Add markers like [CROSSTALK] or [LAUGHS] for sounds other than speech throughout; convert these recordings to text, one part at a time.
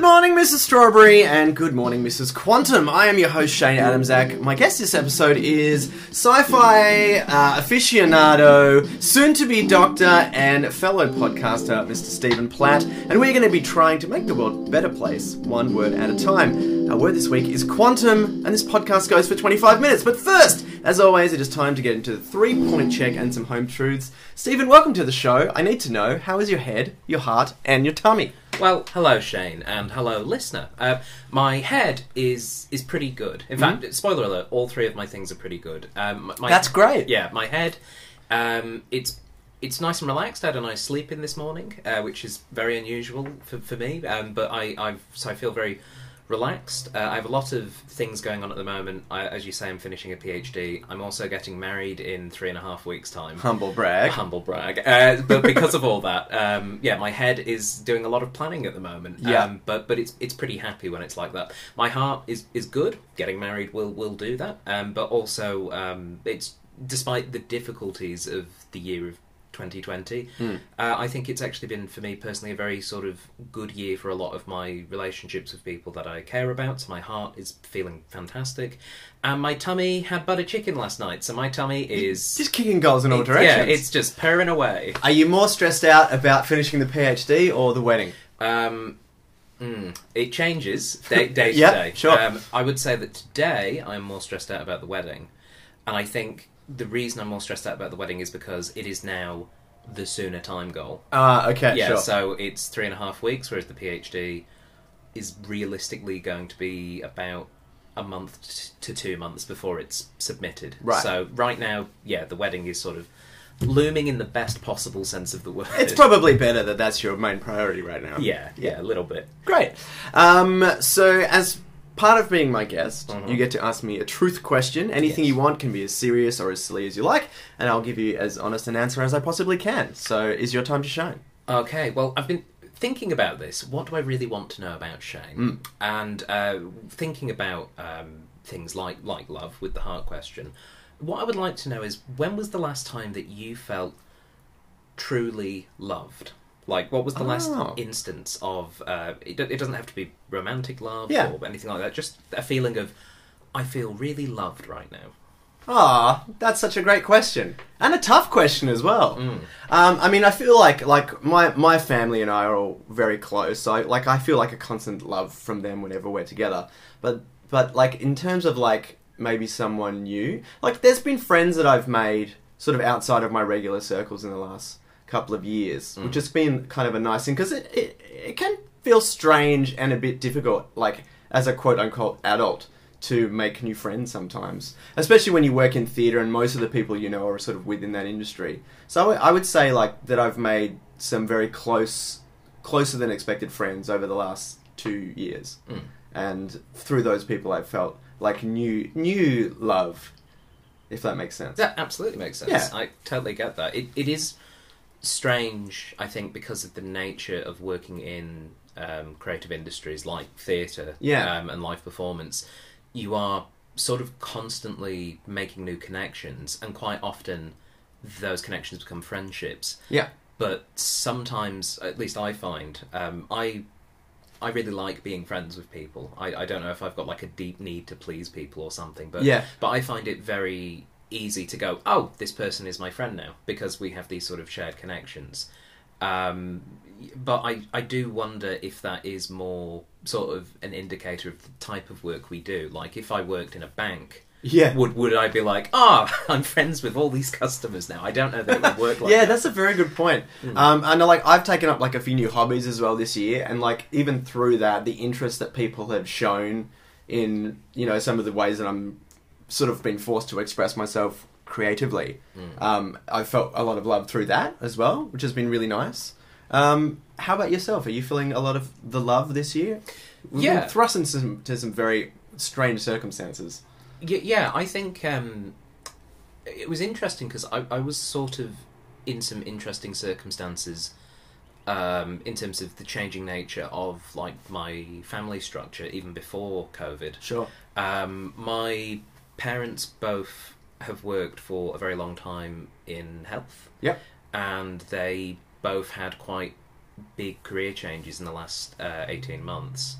Good morning, Mrs. Strawberry, and good morning, Mrs. Quantum. I am your host, Shane Adamczak. My guest this episode is sci fi uh, aficionado, soon to be doctor, and fellow podcaster, Mr. Stephen Platt. And we're going to be trying to make the world a better place, one word at a time. Our word this week is quantum, and this podcast goes for 25 minutes. But first, as always, it is time to get into the three point check and some home truths. Stephen, welcome to the show. I need to know how is your head, your heart, and your tummy? Well, hello Shane, and hello listener. Uh, my head is is pretty good. In fact, spoiler alert: all three of my things are pretty good. Um, my, That's great. Yeah, my head, um, it's it's nice and relaxed. I had a nice sleep in this morning, uh, which is very unusual for, for me. Um, but I I've, so I feel very relaxed. Uh, I have a lot of things going on at the moment. I, as you say, I'm finishing a PhD. I'm also getting married in three and a half weeks' time. Humble brag. Humble brag. Uh, but because of all that, um, yeah, my head is doing a lot of planning at the moment. Yeah. Um, but but it's it's pretty happy when it's like that. My heart is is good. Getting married will will do that. Um, but also um, it's despite the difficulties of the year of 2020, Hmm. uh, I think it's actually been for me personally a very sort of good year for a lot of my relationships with people that I care about. So my heart is feeling fantastic, and my tummy had butter chicken last night. So my tummy is Just kicking goals in all directions. yeah, it's just purring away. Are you more stressed out about finishing the PhD or the wedding? Um, mm, it changes day, [LAUGHS] day to Yeah, day. sure. Um, I would say that today I'm more stressed out about the wedding, and I think the reason I'm more stressed out about the wedding is because it is now the sooner time goal. Ah, okay, yeah, sure. so it's three and a half weeks, whereas the PhD is realistically going to be about a month to two months before it's submitted. Right. So right now, yeah, the wedding is sort of looming in the best possible sense of the word. It's probably better that that's your main priority right now. yeah, yeah, a little bit. Great. Um, so, as part of being my guest, Mhm. you get to ask me a truth question. Anything Yes. you want can be as serious or as silly as you like, and I'll give you as honest an answer as I possibly can. So, is your time to shine? Okay, well, I've been thinking about this. What do I really want to know about Shane? Mm. And uh, thinking about um, things like like love with the heart question. What I would like to know is when was the last time that you felt truly loved? Like, what was the last Oh. instance of? Uh, it, do- it doesn't have to be romantic love Yeah. or anything like that. Just a feeling of, I feel really loved right now. Ah, that's such a great question and a tough question as well. Mm. Um, I mean, I feel like like my my family and I are all very close. So I, like I feel like a constant love from them whenever we're together. But but like in terms of like maybe someone new, like there's been friends that I've made sort of outside of my regular circles in the last couple of years, which has been kind of a nice thing because it, it it can feel strange and a bit difficult, like as a quote unquote adult to make new friends sometimes, especially when you work in theatre and most of the people you know are sort of within that industry. So I would- I would say like that I've made some very close, closer than expected friends over the last two years, Mm. and through those people I've felt like new new love, if that makes sense. That absolutely makes sense. Yeah. I totally get that. It, it is strange, I think, because of the nature of working in um, creative industries like theatre Yeah. um, and live performance. You are sort of constantly making new connections, and quite often those connections become friendships. Yeah. But sometimes, at least I find, um, I I really like being friends with people. I, I don't know if I've got like a deep need to please people or something, but Yeah. but I find it very easy to go, oh, this person is my friend now because we have these sort of shared connections. Um, but I, I do wonder if that is more sort of an indicator of the type of work we do. Like if I worked in a bank, Yeah. would would I be like, ah, [LAUGHS] I'm friends with all these customers now? I don't know that it would work [LAUGHS] like yeah, that. that's a very good point. Um, and like I've taken up like a few new hobbies as well this year, and like even through that, the interest that people have shown in you know some of the ways that I'm sort of been forced to express myself creatively, um, I felt a lot of love through that as well, which has been really nice. Um, how about yourself? Are you feeling a lot of the love this year? We've been Yeah. thrust into some, to some very strange circumstances. Y- yeah, I think um, it was interesting because I, I was sort of in some interesting circumstances um, in terms of the changing nature of like my family structure even before COVID. Sure. Um, my parents both have worked for a very long time in health. Yep. And they both had quite big career changes in the last uh, 18 months.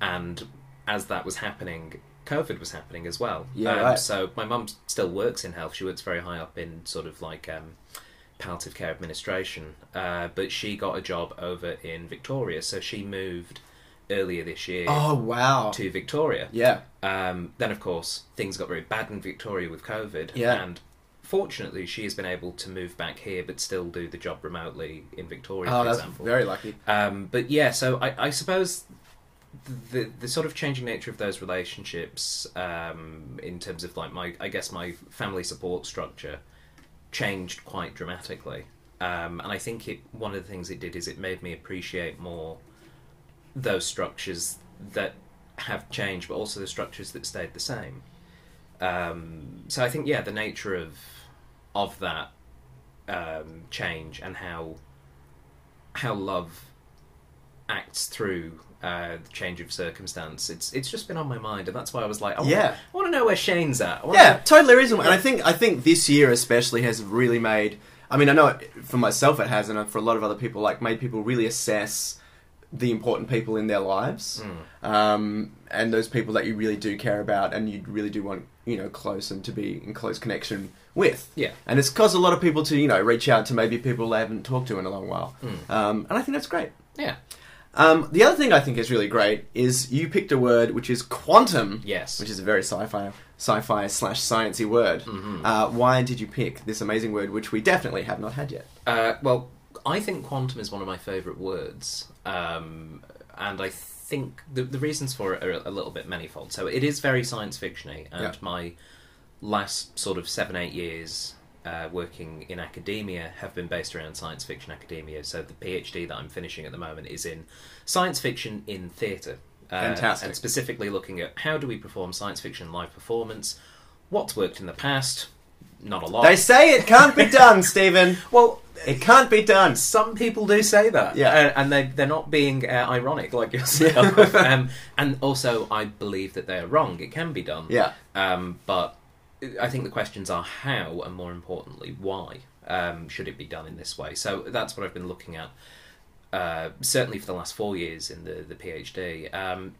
And as that was happening, COVID was happening as well. Yeah, Um, right. So my mum still works in health. She works very high up in sort of like um, palliative care administration. Uh, but she got a job over in Victoria. So she moved earlier this year Oh wow. to Victoria. Yeah. Um, then, of course, things got very bad in Victoria with COVID. Yeah. And fortunately, she has been able to move back here, but still do the job remotely in Victoria, Oh, for that's example. very lucky. Um, but yeah, so I, I suppose the the sort of changing nature of those relationships, um, in terms of like my, I guess my family support structure, changed quite dramatically. Um, and I think it one of the things it did is it made me appreciate more those structures that have changed, but also the structures that stayed the same. Um, so I think yeah, the nature of of that um, change and how how love acts through uh, the change of circumstance. It's it's just been on my mind, and that's why I was like, I want, Yeah. I want to know where Shane's at. Wanna Yeah, know- totally reasonable. And I think I think this year especially has really made. I mean, I know it, for myself it has, and for a lot of other people, like made people really assess the important people in their lives, Mm. um, and those people that you really do care about, and you really do want you know close and to be in close connection with. Yeah. And it's caused a lot of people to you know reach out to maybe people they haven't talked to in a long while, Mm. um, and I think that's great. Yeah. Um, the other thing I think is really great is you picked a word which is quantum Yes. which is a very sci-fi, sci-fi slash sciencey word. Mhm. Uh, why did you pick this amazing word, which we definitely have not had yet? Uh, well, I think quantum is one of my favourite words, um, and I think the, the reasons for it are a little bit manifold. So it is very science fictiony, and Yeah. my last sort of seven eight years uh, working in academia have been based around science fiction academia. So the PhD that I'm finishing at the moment is in science fiction in theatre. Uh, Fantastic. And specifically looking at how do we perform science fiction live performance, what's worked in the past, not a lot. They say it can't be [LAUGHS] done, Stephen. well, It can't be done. some people do say that, Yeah. uh, and they they're not being uh, ironic like yourself. [LAUGHS] um, [LAUGHS] and also, I believe that they are wrong. It can be done, Yeah. um, but I think the questions are how, and more importantly, why um, should it be done in this way? So that's what I've been looking at, uh, certainly for the last four years in the the PhD. Um,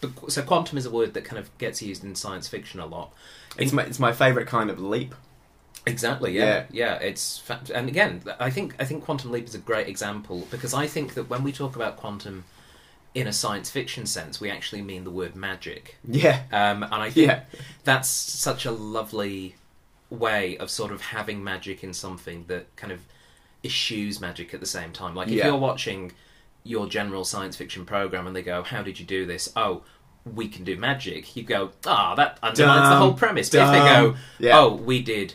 but, so quantum is a word that kind of gets used in science fiction a lot. It's my, it's my favourite kind of leap. Exactly. Yeah. Yeah. it's fa- and again, I think I think Quantum Leap is a great example because I think that when we talk about quantum in a science fiction sense, we actually mean the word magic, Yeah. um, and I think Yeah. that's such a lovely way of sort of having magic in something that kind of eschews magic at the same time. Like if Yeah. you're watching your general science fiction program and they go, "How did you do this?" Oh. We can do magic. You go, ah, that undermines the whole premise. But if they go, Yeah. oh, we did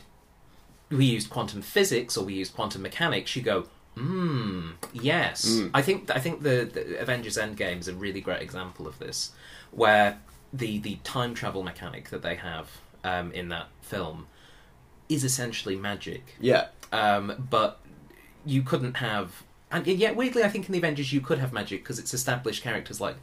we used quantum physics or we used quantum mechanics, you go, hmm, yes. Mm. I think I think the, the Avengers Endgame is a really great example of this, where the the time travel mechanic that they have um, in that film is essentially magic, Yeah. um, but you couldn't have. And yet, weirdly, I think in the Avengers you could have magic because it's established characters like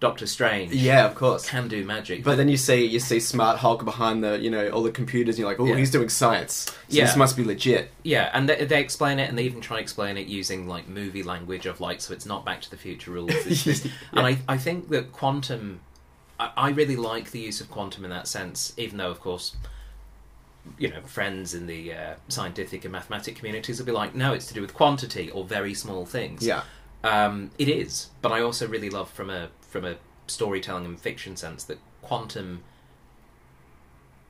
Doctor Strange Yeah, of course. can do magic. But then you see you see Smart Hulk behind the you know all the computers. and You're like, oh, Yeah. he's doing science. So Yeah. this must be legit. Yeah, and they, they explain it, and they even try to explain it using like movie language of like, so it's not Back to the Future rules. It's this. [LAUGHS] And I, I think that quantum, I, I really like the use of quantum in that sense, even though, of course, you know, friends in the uh, scientific and mathematic communities will be like, no, it's to do with quantity or very small things. Yeah. Um, it is, but I also really love from a from a storytelling and fiction sense that quantum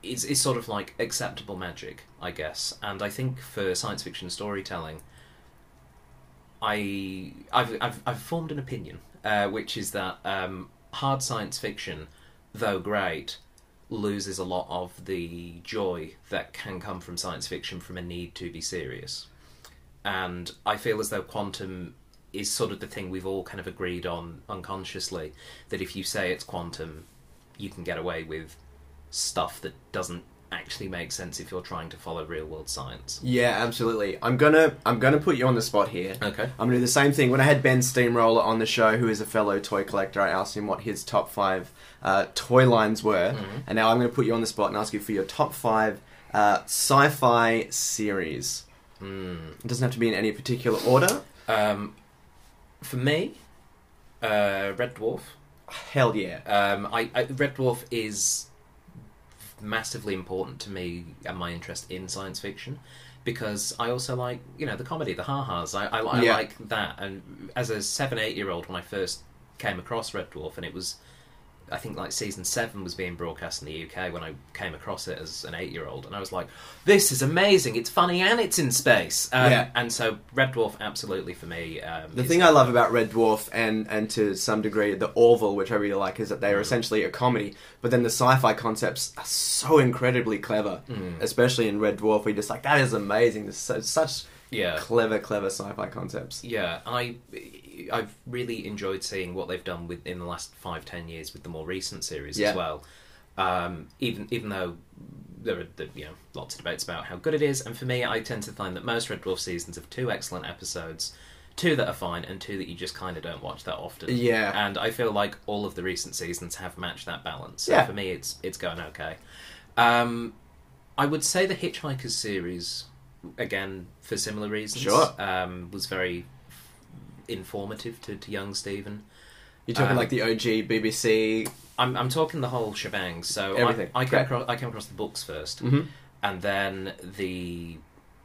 is is sort of like acceptable magic, I guess. And I think for science fiction storytelling, I I've I've, I've formed an opinion, uh, which is that um, hard science fiction, though great, loses a lot of the joy that can come from science fiction from a need to be serious. And I feel as though quantum is sort of the thing we've all kind of agreed on unconsciously that if you say it's quantum, you can get away with stuff that doesn't actually make sense if you're trying to follow real world science. Yeah, absolutely. I'm gonna I'm gonna put you on the spot here. Okay. I'm gonna do the same thing. When I had Ben Steamroller on the show, who is a fellow toy collector, I asked him what his top five uh, toy lines were, Mhm. and now I'm gonna put you on the spot and ask you for your top five uh, sci-fi series. Mm. It doesn't have to be in any particular order. Um, For me, uh, Red Dwarf. Hell yeah. Um, I, I Red Dwarf is massively important to me and my interest in science fiction because I also like you know the comedy, the ha-has. I, I, I Yeah. like that. And as a seven, eight year old, when I first came across Red Dwarf, and it was. I think like season seven was being broadcast in the UK when I came across it as an eight-year-old, and I was like, "This is amazing! It's funny and it's in space." Um, Yeah. And so Red Dwarf, absolutely for me. Um, The thing I love about Red Dwarf and and to some degree the Orville, which I really like, is that they are essentially a comedy, but then the sci-fi concepts are so incredibly clever, Mm. especially in Red Dwarf. We just like, that is amazing. There's so, such yeah, clever, clever sci-fi concepts. Yeah, I I've really enjoyed seeing what they've done with in the last five ten years with the more recent series Yeah. as well. Um, even even though there are the, you know lots of debates about how good it is, and for me, I tend to find that most Red Dwarf seasons have two excellent episodes, two that are fine, and two that you just kind of don't watch that often. Yeah. and I feel like all of the recent seasons have matched that balance. So Yeah. for me, it's it's going okay. Um, I would say the Hitchhikers series, again for similar reasons, Sure. um, was very informative to, to young Stephen. You're talking Um, like the OG BBC. I'm I'm talking the whole shebang. So Everything. I, I came across I came across the books 1st Mhm. and then the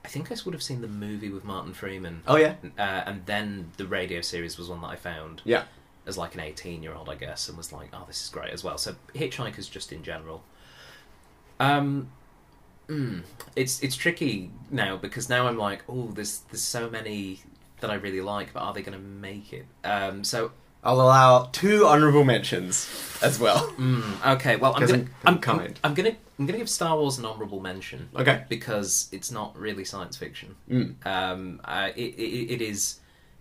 I think I would have seen the movie with Martin Freeman, Oh yeah, uh, and then the radio series was one that I found yeah. as like an 18 year old, I guess, and was like, oh, this is great as well. So Hitchhikers just in general. Um, mm, it's it's tricky now because now I'm like, oh, there's there's so many that I really like, but are they going to make it? Um, so I'll allow two honourable mentions as well. mm, okay, well, I'm gonna I'm- I'm, I'm. I'm, gonna I'm gonna give Star Wars an honourable mention Okay. because it's not really science fiction. Mm. Um, uh, it, it, it is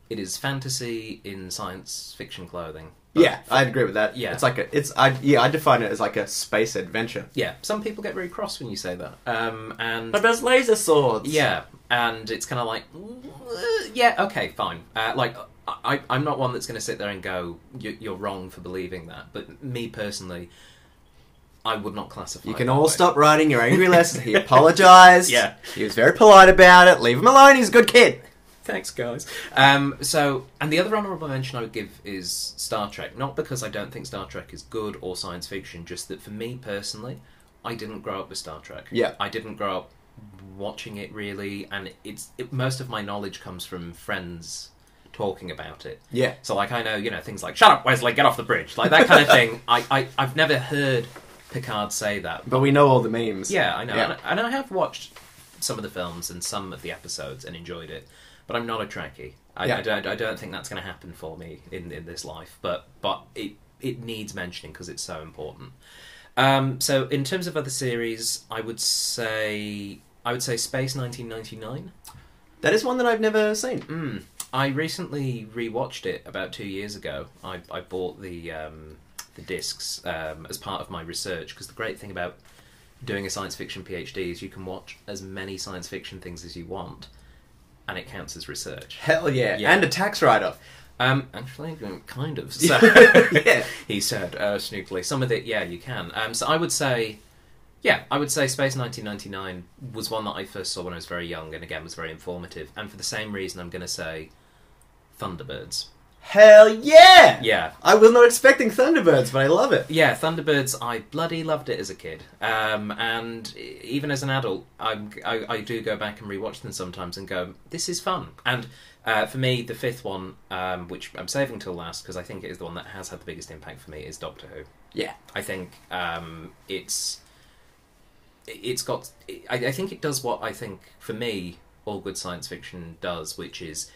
it is fantasy in science fiction clothing. But Yeah, I'd agree with that. Yeah. it's like a, it's I yeah, I define it as like a space adventure. Yeah, some people get very cross when you say that. Um, and But there's laser swords. yeah, and it's kind of like, "Uh, yeah, okay, fine. Uh, like, I, I'm not one that's going to sit there and go, "You- "You're wrong for believing that." But me personally, I would not classify. You it can that all way. stop writing your angry letters. He apologized. [LAUGHS] Yeah. he was very polite about it. Leave him alone. He's a good kid. [LAUGHS] Thanks, guys. Um, so, and the other honourable mention I would give is Star Trek. Not because I don't think Star Trek is good or science fiction, just that for me personally, I didn't grow up with Star Trek. Yeah. I didn't grow up watching it really, and it's it, most of my knowledge comes from friends talking about it. Yeah, So, like, I know you know things like "Shut up, Wesley, get off the bridge," like that kind of thing. [LAUGHS] I, I I've never heard Picard say that, but we know all the memes. yeah, I know, Yeah. and, and I have watched some of the films and some of the episodes and enjoyed it, but I'm not a Trekkie. I, Yeah. I, don't, I don't think that's going to happen for me in, in this life, but but it it needs mentioning because it's so important. Um, so in terms of other series, I would say I would say Space 1999. that is one that I've never seen. Mm. I recently rewatched it about two years ago. I, I bought the um, the discs um, as part of my research because the great thing about doing a science fiction PhD is you can watch as many science fiction things as you want, and it counts as research. Hell yeah, Yeah. and a tax write-off. Um, actually, um, kind of. [LAUGHS] So, [LAUGHS] Yeah. he said uh, snookily. Some of it, yeah, you can. Um, so I would say, yeah, I would say Space 1999 was one that I first saw when I was very young, and again was very informative. And for the same reason, I'm going to say Thunderbirds. Hell yeah! Yeah, I was not expecting Thunderbirds, but I love it. yeah, Thunderbirds. I bloody loved it as a kid, um, and even as an adult, I'm, I I do go back and rewatch them sometimes and go, this is fun. And uh, for me, the fifth one, um, which I'm saving till last because I think it is the one that has had the biggest impact for me, is Doctor Who. Yeah. I think um, it's it's got. I, I think it does what I think for me all good science fiction does, which is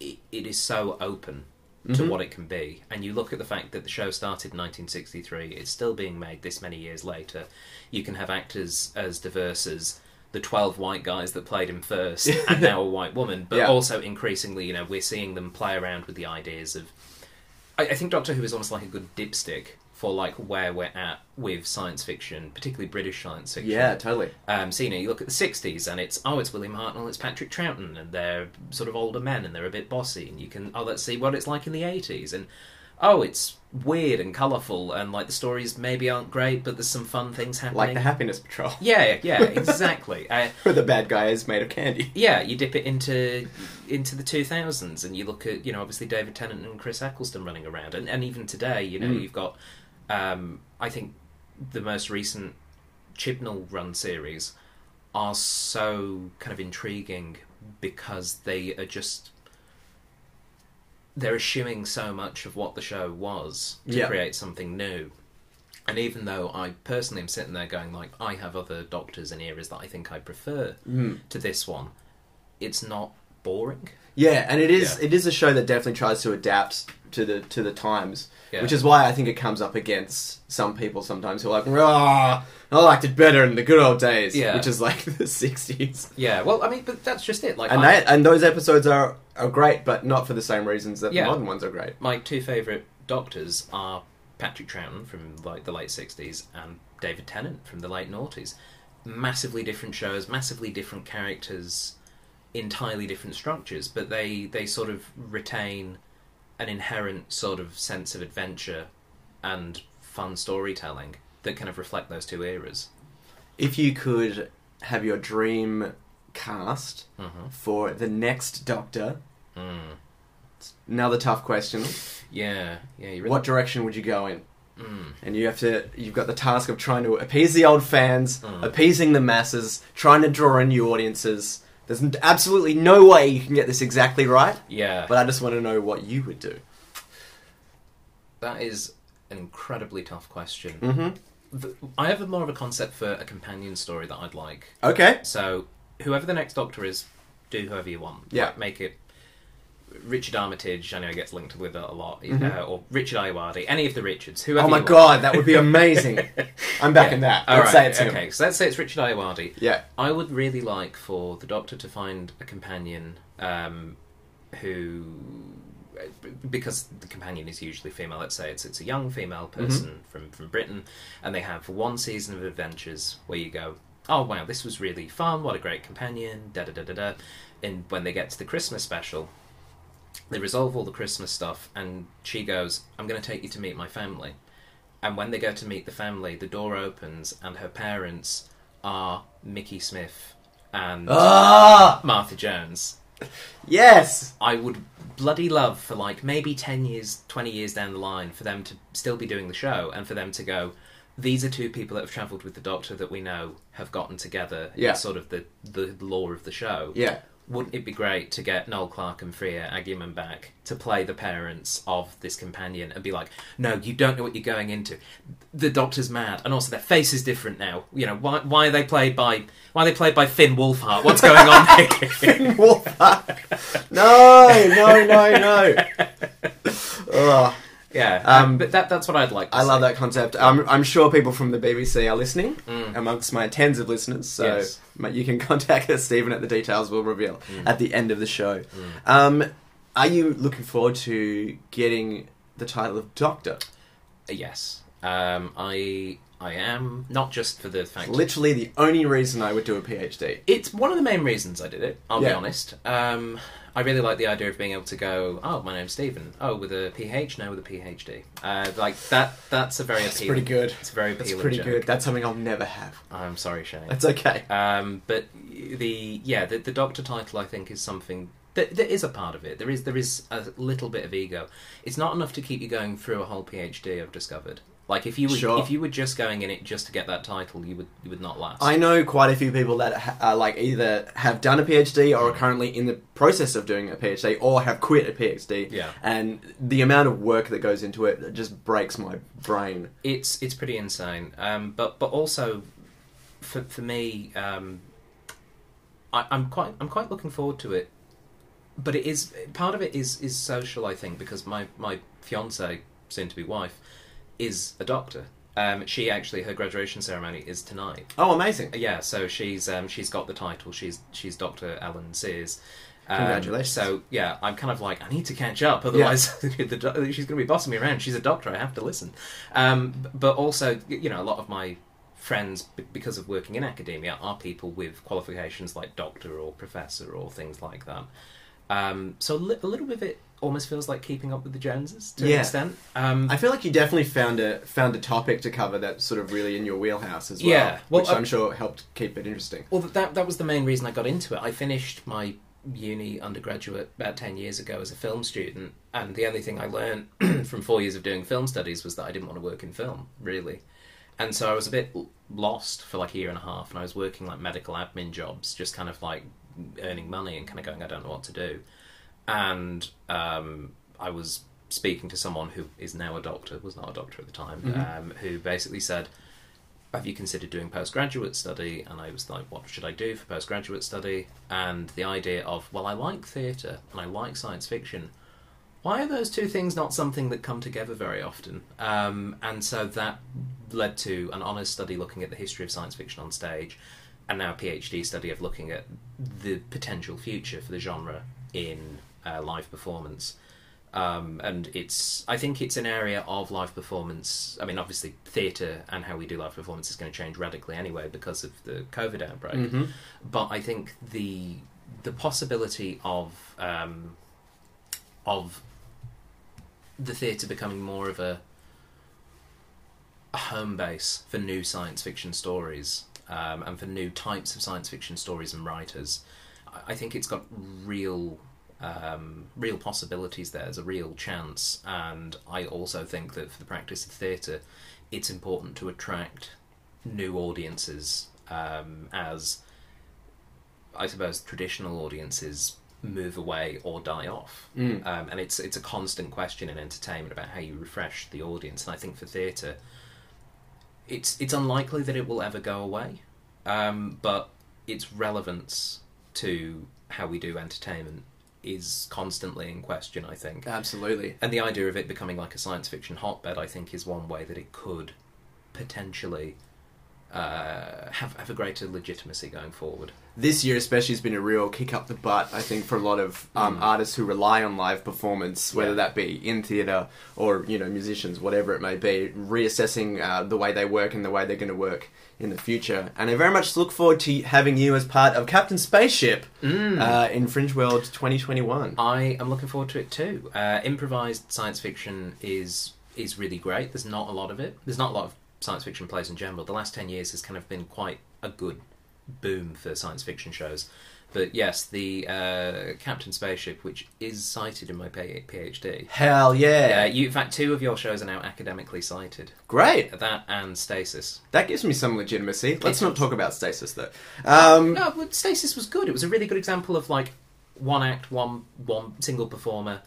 it, it is so open to Mhm. what it can be. And you look at the fact that the show started in 1963, it's still being made this many years later. You can have actors as diverse as the 12 white guys that played him first [LAUGHS] and now a white woman, but Yeah. also increasingly, you know, we're seeing them play around with the ideas of. I, I think Doctor Who is almost like a good dipstick for like where we're at with science fiction, particularly British science fiction. Yeah, totally. Um, so you know, you look at the '60s, and it's oh, it's William Hartnell, it's Patrick Troughton, and they're sort of older men, and they're a bit bossy, and you can oh, let's see what it's like in the '80s, and oh, it's weird and colourful, and like the stories maybe aren't great, but there's some fun things happening. Like the Happiness Patrol, yeah, [LAUGHS] yeah, exactly. uh, where the bad guy is made of candy. yeah, you dip it into into the 2000s, and you look at you know obviously David Tennant and Chris Eccleston running around, and, and even today, you know, Mm. you've got um, I think the most recent Chibnall run series are so kind of intriguing because they are just they're eschewing so much of what the show was to Yeah. create something new. And even though I personally am sitting there going like I have other doctors and eras that I think I prefer Mm. to this one, it's not boring. Yeah, and it is Yeah. it is a show that definitely tries to adapt to the to the times, Yeah. which is why I think it comes up against some people sometimes who are like, "Ah, I liked it better in the good old days," Yeah. which is like [LAUGHS] the '60s. Yeah, well, I mean, but that's just it. Like, And I- they, and those episodes are are great, but not for the same reasons that Yeah. the modern ones are great. my two favourite doctors are Patrick Troughton from like the late '60s and David Tennant from the late noughties. Massively different shows, massively different characters, entirely different structures, but they they sort of retain an inherent sort of sense of adventure and fun storytelling that kind of reflect those two eras. If you could have your dream cast hmm for the next Doctor, Mm. another tough question. Yeah, yeah. Really, What direction would you go in? Mm. and you have to you've got the task of trying to appease the old fans Mm. appeasing the masses trying to draw in new audiences there's absolutely no way you can get this exactly right Yeah, but i just want to know what you would do that is an incredibly tough question. mm-hmm I have a more of a concept for a companion story that I'd like. okay So, whoever the next Doctor is, do whoever you want. Yeah. Like, make it Richard Armitage. I know he gets linked with it a lot, Mhm. uh, or Richard Ayoade. Any of the Richards. Whoever. oh my god that would be amazing [LAUGHS] i'm back Yeah. in that All let's right, say it's him okay. So let's say it's Richard Ayoade. yeah I would really like for the Doctor to find a companion um, who, because the companion is usually female. Let's say it's it's a young female person from from Britain, and they have one season of adventures where you go, oh wow, this was really fun. What a great companion. Da da da da da. And when they get to the Christmas special, they resolve all the Christmas stuff, and she goes, I'm going to take you to meet my family. And when they go to meet the family, the door opens, and her parents are Mickey Smith and ah Martha Jones. yes I would bloody love for like maybe 10 years, 20 years down the line for them to still be doing the show and for them to go, these are two people that have travelled with the Doctor that we know have gotten together. Yeah. It's sort of the, the lore of the show. yeah Wouldn't it be great to get Noel Clarke and Freema Agyeman back to play the parents of this companion and be like, no, you don't know what you're going into. The Doctor's mad, and also their face is different now. You know why? Why are they played by? Why are they played by Finn Wolfhard? What's going on here? [LAUGHS] Wolfpack. no no no no [LAUGHS] Ugh. Yeah, Um, um, but that, that's what I'd like. To I love that concept. I'm, I'm sure people from the BBC are listening Mm. amongst my tens of listeners. So Yes. you can [LAUGHS] contact us, Stephen, at the details we'll reveal Mm. at the end of the show. Mm. Um, are you looking forward to getting the title of Doctor? Yes, um, I I am not just for the fact. Literally the only reason I would do a PhD. It's one of the main reasons I did it. I'll be honest. Um, I really like the idea of being able to go. Oh, my name's Stephen. Oh, with a PH, now with a PhD. Uh, like that. That's a very appealing. pretty good. It's a very That's appealing. pretty joke. good. That's something I'll never have. I'm sorry, Shane. That's okay. Um, but the yeah, the, the Doctor title I think is something that there is a part of it. There is there is a little bit of ego. It's not enough to keep you going through a whole PhD. I've discovered. Like if you were Sure. if you were just going in it just to get that title, you would you would not last. I know quite a few people that ha- uh, like either have done a PhD or are currently in the process of doing a PhD or have quit a PhD. Yeah. And the amount of work that goes into it just breaks my brain. it's it's pretty insane. Um, but but also for for me, um, I, I'm quite I'm quite looking forward to it. But it is part of it is is social, I think, because my my fiance, soon to be wife, is a doctor. Um, she actually her graduation ceremony is tonight. Oh, amazing. Yeah, so she's um, she's got the title. She's she's Doctor Ellen Sears. Um, Congratulations. So yeah, I'm kind of like I need to catch up, otherwise [LAUGHS] the, do- she's going to be bossing me around. She's a doctor. I have to listen. Um, but also, you know, a lot of my friends, b- because of working in academia, are people with qualifications like doctor or professor or things like that. Um, so a, li- a little bit of it almost feels like keeping up with the Joneses to Yeah. an extent. Um, I feel like you definitely found a found a topic to cover that's sort of really in your wheelhouse as well. Yeah, well, which uh, I'm sure helped keep it interesting. Well, that that was the main reason I got into it. I finished my uni undergraduate about ten years ago as a film student, and the only thing I learned [CLEARS THROAT] from four years of doing film studies was that I didn't want to work in film, really. And so I was a bit lost for like a year and a half, and I was working like medical admin jobs, just kind of like earning money and kind of going, I don't know what to do. And um, I was speaking to someone who is now a doctor, was not a doctor at the time, Mhm. um, who basically said, have you considered doing postgraduate study? And I was like, what should I do for postgraduate study? And the idea of, well, I like theatre and I like science fiction. Why are those two things not something that come together very often? Um, and so that led to an honours study looking at the history of science fiction on stage, and now a PhD study of looking at the potential future for the genre in uh, live performance um, and it's I think it's an area of live performance. I mean, obviously, theatre and how we do live performance is going to change radically anyway because of the COVID outbreak. Mhm. But I think the the possibility of um, of the theatre becoming more of a a home base for new science fiction stories um, and for new types of science fiction stories and writers. I- I think it's got real um, real possibilities there. There's a real chance, and I also think that for the practice of theatre, it's important to attract new audiences um, as I suppose traditional audiences move away or die off. Mm. Um, and it's it's a constant question in entertainment about how you refresh the audience. And I think for theatre, it's it's unlikely that it will ever go away, um, but its relevance to how we do entertainment is constantly in question. I think, Absolutely. and the idea of it becoming like a science fiction hotbed, I think, is one way that it could potentially uh, have have a greater legitimacy going forward. This year, especially, has been a real kick up the butt. I think for a lot of um, Mm. artists who rely on live performance, whether Yeah. that be in theatre or you know musicians, whatever it may be, reassessing uh, the way they work and the way they're going to work in the future. And I very much look forward to having you as part of Captain Spaceship uh, in Fringe World 2021. I am looking forward to it too. Uh, improvised science fiction is is really great. There's not a lot of it. There's not a lot of science fiction plays in general. The last ten years has kind of been quite a good boom for science fiction shows. But yes, the uh, Captain Spaceship, which is cited in my PhD. Hell Uh, yeah! you, in fact, two of your shows are now academically cited. Great. That and Stasis. That gives me some legitimacy. Let's It not does. talk about stasis though. Um, No, but Stasis was good. It was a really good example of like one act, one one single performer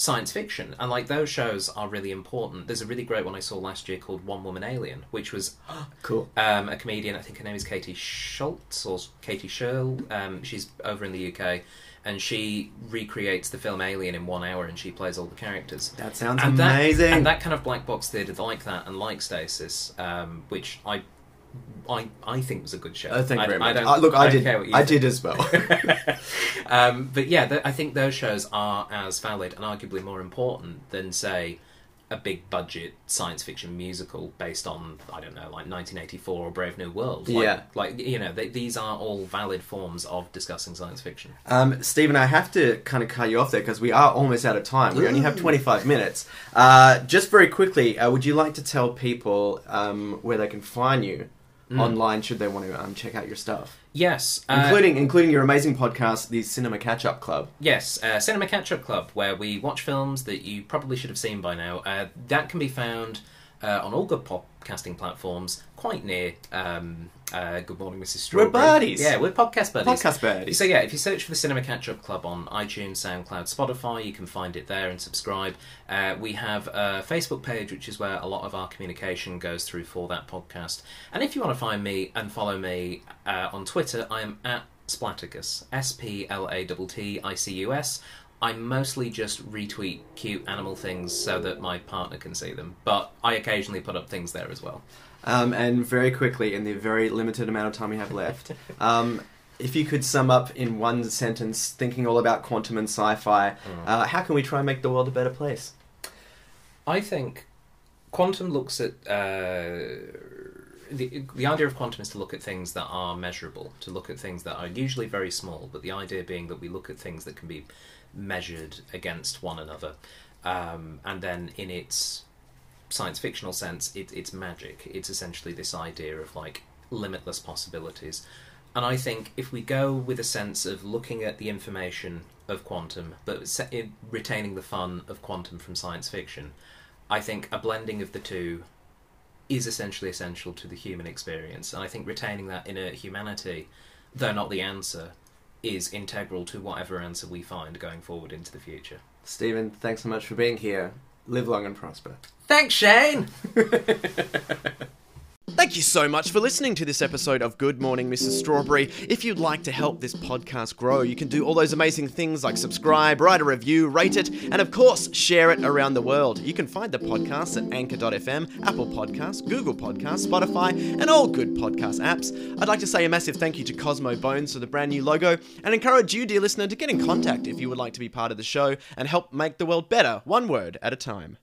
science fiction, and like those shows are really important. There's a really great one I saw last year called One Woman Alien, which was [GASPS] Cool. um, a comedian. I think her name is Katie Schultz or Katie Sherl. Um, she's over in the UK, and she recreates the film Alien in one hour, and she plays all the characters. That sounds and that, amazing. and that kind of black box theatre like that, and like Stasis, um, which I. I, I think was a good show. I, very I much. don't, Uh, look, I, don't did. care what you I think. did as well. [LAUGHS] um, but yeah, th- I think those shows are as valid and arguably more important than, say, a big budget science fiction musical based on I don't know, like 1984 or Brave New World. Like, Yeah. like you know, they, these are all valid forms of discussing science fiction. Um, Stephen, I have to kind of cut you off there because we are almost out of time. We only have 25 minutes. Uh, just very quickly, uh, would you like to tell people um, where they can find you Mm. online should they want to um, check out your stuff? Yes, uh, including including your amazing podcast, the Cinema Catch Up Club. Yes, uh, Cinema Catch Up Club, where we watch films that you probably should have seen by now. Uh, that can be found uh, on all good podcasting platforms, quite near um, uh, Good Morning, Mrs. We're Strawberry. buddies. Yeah, we're podcast buddies. Podcast buddies. So yeah, if you search for the Cinema Catch Up Club on iTunes, SoundCloud, Spotify, you can find it there and subscribe. Uh, we have a Facebook page, which is where a lot of our communication goes through for that podcast. And if you want to find me and follow me uh, on Twitter, I am at Splatticus, S P L A T T I C U S. I mostly just retweet cute animal things so that my partner can see them, but I occasionally put up things there as well. Um, and very quickly, in the very limited amount of time we have left, [LAUGHS] um, if you could sum up in one sentence, thinking all about quantum and sci-fi, uh, how can we try and make the world a better place? I think quantum looks at uh, the, the idea of quantum is to look at things that are measurable, to look at things that are usually very small, but the idea being that we look at things that can be measured against one another. Um, and then in its science fictional sense, it, it's magic. It's essentially this idea of like limitless possibilities. And I think if we go with a sense of looking at the information of quantum, but retaining the fun of quantum from science fiction, I think a blending of the two is essentially essential to the human experience. And I think retaining that inner humanity, though not the answer, is integral to whatever answer we find going forward into the future. Stephen, thanks so much for being here. Live long and prosper. Thanks, Shane! [LAUGHS] Thank you so much for listening to this episode of Good Morning Mrs. Strawberry. If you'd like to help this podcast grow, you can do all those amazing things like subscribe, write a review, rate it, and of course, share it around the world. You can find the podcast at anchor.fm, Apple Podcasts, Google Podcasts, Spotify, and all good podcast apps. I'd like to say a massive thank you to Cosmo Bones for the brand new logo and encourage you, dear listener, to get in contact if you would like to be part of the show and help make the world better, one word at a time.